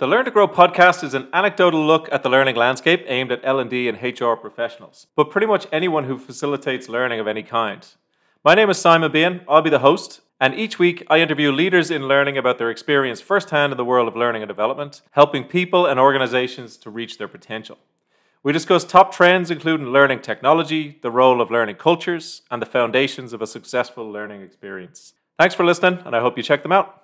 The Learn to Grow podcast is an anecdotal look at the learning landscape aimed at L&D and HR professionals, but pretty much anyone who facilitates learning of any kind. My name is Simon Bean. I'll be the host, and each week I interview leaders in learning about their experience firsthand in the world of learning and development, helping people and organizations to reach their potential. We discuss top trends including learning technology, the role of learning cultures, and the foundations of a successful learning experience. Thanks for listening, and I hope you check them out.